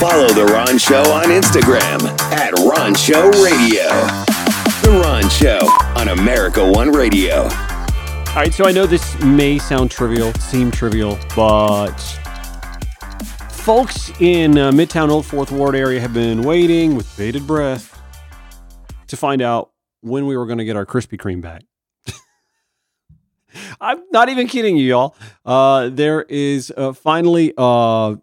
Follow The Ron Show on Instagram at Ron Show Radio. The Ron Show on America One Radio. All right, so I know this may sound trivial, seem trivial, but folks in uh, Midtown Old Fourth Ward area have been waiting with bated breath to find out when we were going to get our Krispy Kreme back. I'm not even kidding you, y'all. Uh, there is uh, finally uh,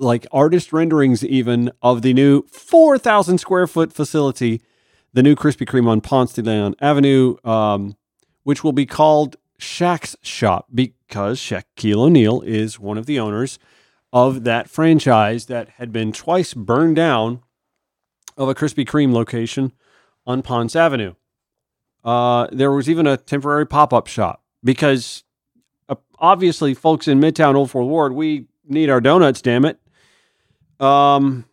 like artist renderings even of the new 4,000 square foot facility, the new Krispy Kreme on Ponce de Leon Avenue, um, which will be called Shaq's Shop because Shaquille O'Neal is one of the owners of that franchise that had been twice burned down of a Krispy Kreme location on Ponce Avenue. Uh, there was even a temporary pop up shop because uh, obviously, folks in Midtown Old Fourth Ward, we need our donuts, damn it. Um,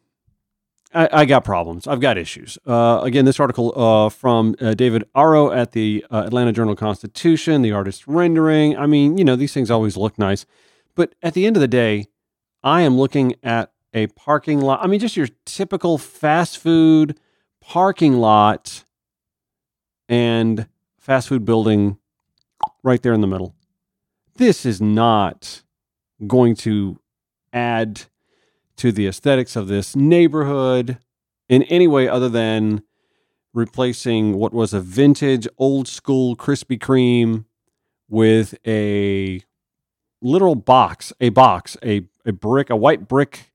I, I got problems. I've got issues. Uh, again, this article uh, from uh, David Arrow at the uh, Atlanta Journal Constitution, the artist rendering. I mean, you know, these things always look nice. But at the end of the day, I am looking at a parking lot. I mean, just your typical fast food parking lot and fast food building right there in the middle. This is not going to add to the aesthetics of this neighborhood in any way other than replacing what was a vintage old school Krispy Kreme with a literal box, a box, a, a brick, a white brick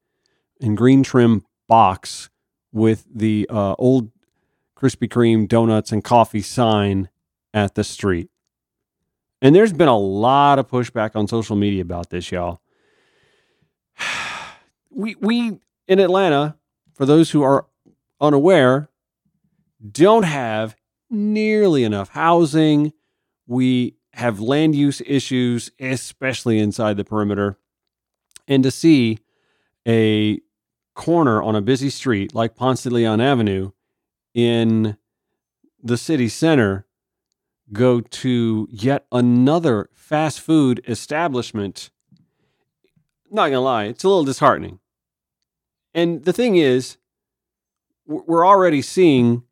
and green trim box with the uh, old Krispy Kreme donuts and coffee sign at the street. And there's been a lot of pushback on social media about this, y'all. We we in Atlanta, for those who are unaware, don't have nearly enough housing. We have land use issues, especially inside the perimeter. And to see a corner on a busy street like Ponce de Leon Avenue in the city center go to yet another fast food establishment, not gonna lie, it's a little disheartening. And the thing is, we're already seeing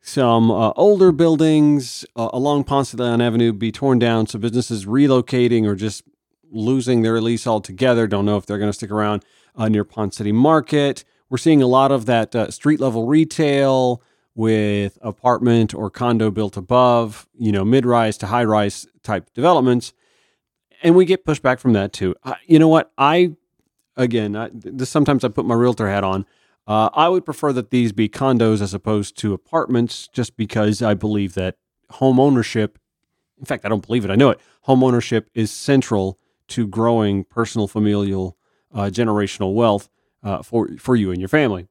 some uh, older buildings uh, along Ponce de Leon Avenue be torn down. So businesses relocating or just losing their lease altogether. Don't know if they're going to stick around uh, near Ponce City Market. We're seeing a lot of that uh, street level retail with apartment or condo built above, you know, mid rise to high rise type developments. And we get pushback from that too. you know what? I, again, I, this, sometimes I put my realtor hat on. Uh, I would prefer that these be condos as opposed to apartments just because I believe that home ownership, in fact, I don't believe it, I know it, home ownership is central to growing personal, familial, uh, generational wealth uh, for, for you and your family.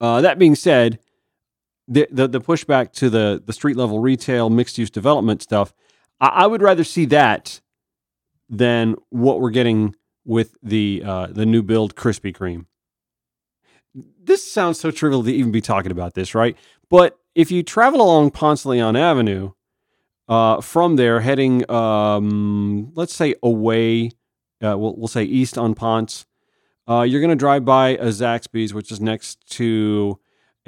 Uh, that being said, the, the, the pushback to the, the street level retail, mixed use development stuff, I, I, would rather see that than what we're getting with the, uh, the new build Krispy Kreme this sounds so trivial to even be talking about this, right? But if you travel along Ponce Leon Avenue, uh, from there heading, um, let's say away, uh, we'll, we'll say east on Ponce, uh, you're going to drive by a Zaxby's, which is next to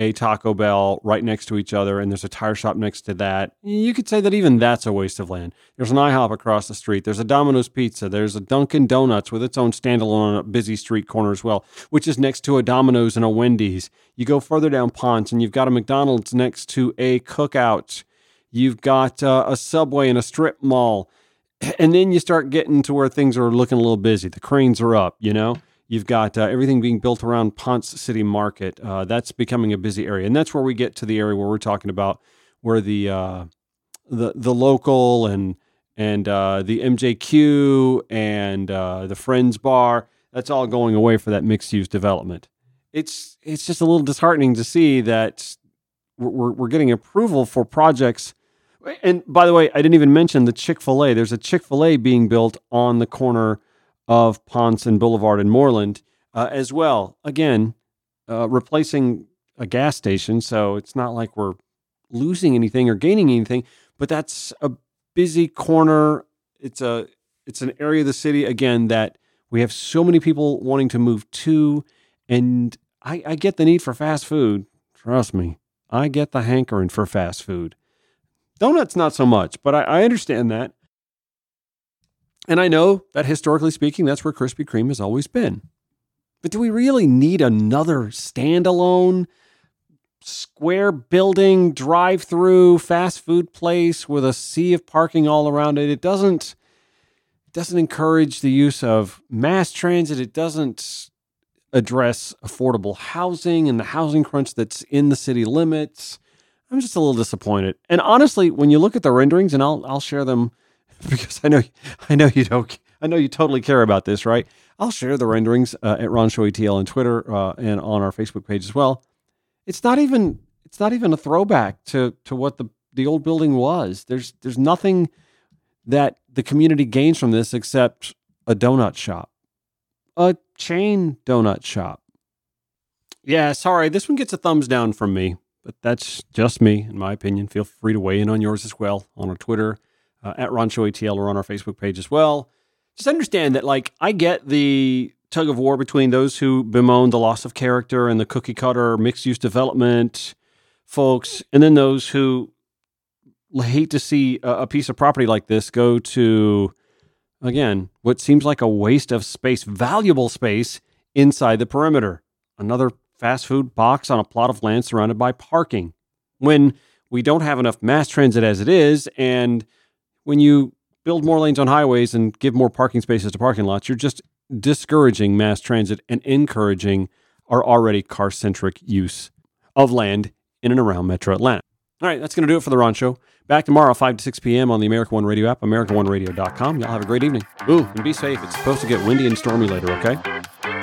a Taco Bell right next to each other, and there's a tire shop next to that. You could say that even that's a waste of land. There's an IHOP across the street. There's a Domino's Pizza. There's a Dunkin' Donuts with its own standalone busy street corner as well, which is next to a Domino's and a Wendy's. You go further down Ponce, and you've got a McDonald's next to a Cookout. You've got uh, a Subway and a strip mall. And then you start getting to where things are looking a little busy. The cranes are up, you know? You've got uh, everything being built around Ponce City Market. Uh, that's becoming a busy area, and that's where we get to the area where we're talking about where the uh, the the local and and uh, the MJQ and uh, the Friends Bar. That's all going away for that mixed use development. It's it's just a little disheartening to see that we're we're getting approval for projects. And by the way, I didn't even mention the Chick Fil A. There's a Chick Fil A being built on the corner of Ponce and Boulevard and Moreland uh, as well. Again, uh, replacing a gas station, so it's not like we're losing anything or gaining anything. But that's a busy corner. It's a it's an area of the city again that we have so many people wanting to move to, And I, I get the need for fast food. Trust me, I get the hankering for fast food. Donuts, not so much, but I, I understand that. And I know that historically speaking, that's where Krispy Kreme has always been. But do we really need another standalone square building, drive through, fast food place with a sea of parking all around it? It doesn't it doesn't encourage the use of mass transit. It doesn't address affordable housing and the housing crunch that's in the city limits. I'm just a little disappointed. And honestly, when you look at the renderings, and I'll I'll share them because I know I know you don't I know you totally care about this, right? I'll share the renderings uh, at Ron Show ATL on Twitter uh, and on our Facebook page as well. It's not even it's not even a throwback to to what the the old building was. There's there's nothing that the community gains from this except a donut shop, a chain donut shop. Yeah, sorry, this one gets a thumbs down from me, but that's just me, in my opinion. Feel free to weigh in on yours as well on our Twitter uh, at Ron Show ATL or on our Facebook page as well. Just understand that, like, I get the tug of war between those who bemoan the loss of character and the cookie cutter mixed use development folks, and then those who hate to see a, piece of property like this go to, again, what seems like a waste of space, valuable space inside the perimeter. Another fast food box on a plot of land surrounded by parking. When we don't have enough mass transit as it is, and when you build more lanes on highways and give more parking spaces to parking lots, you're just discouraging mass transit and encouraging our already car centric use of land in and around Metro Atlanta. All right, that's going to do it for the Ron Show. Back tomorrow, 5 to 6 p.m. on the America One Radio app, AmericaOneRadio.com. Y'all have a great evening. Ooh, and be safe. It's supposed to get windy and stormy later, okay?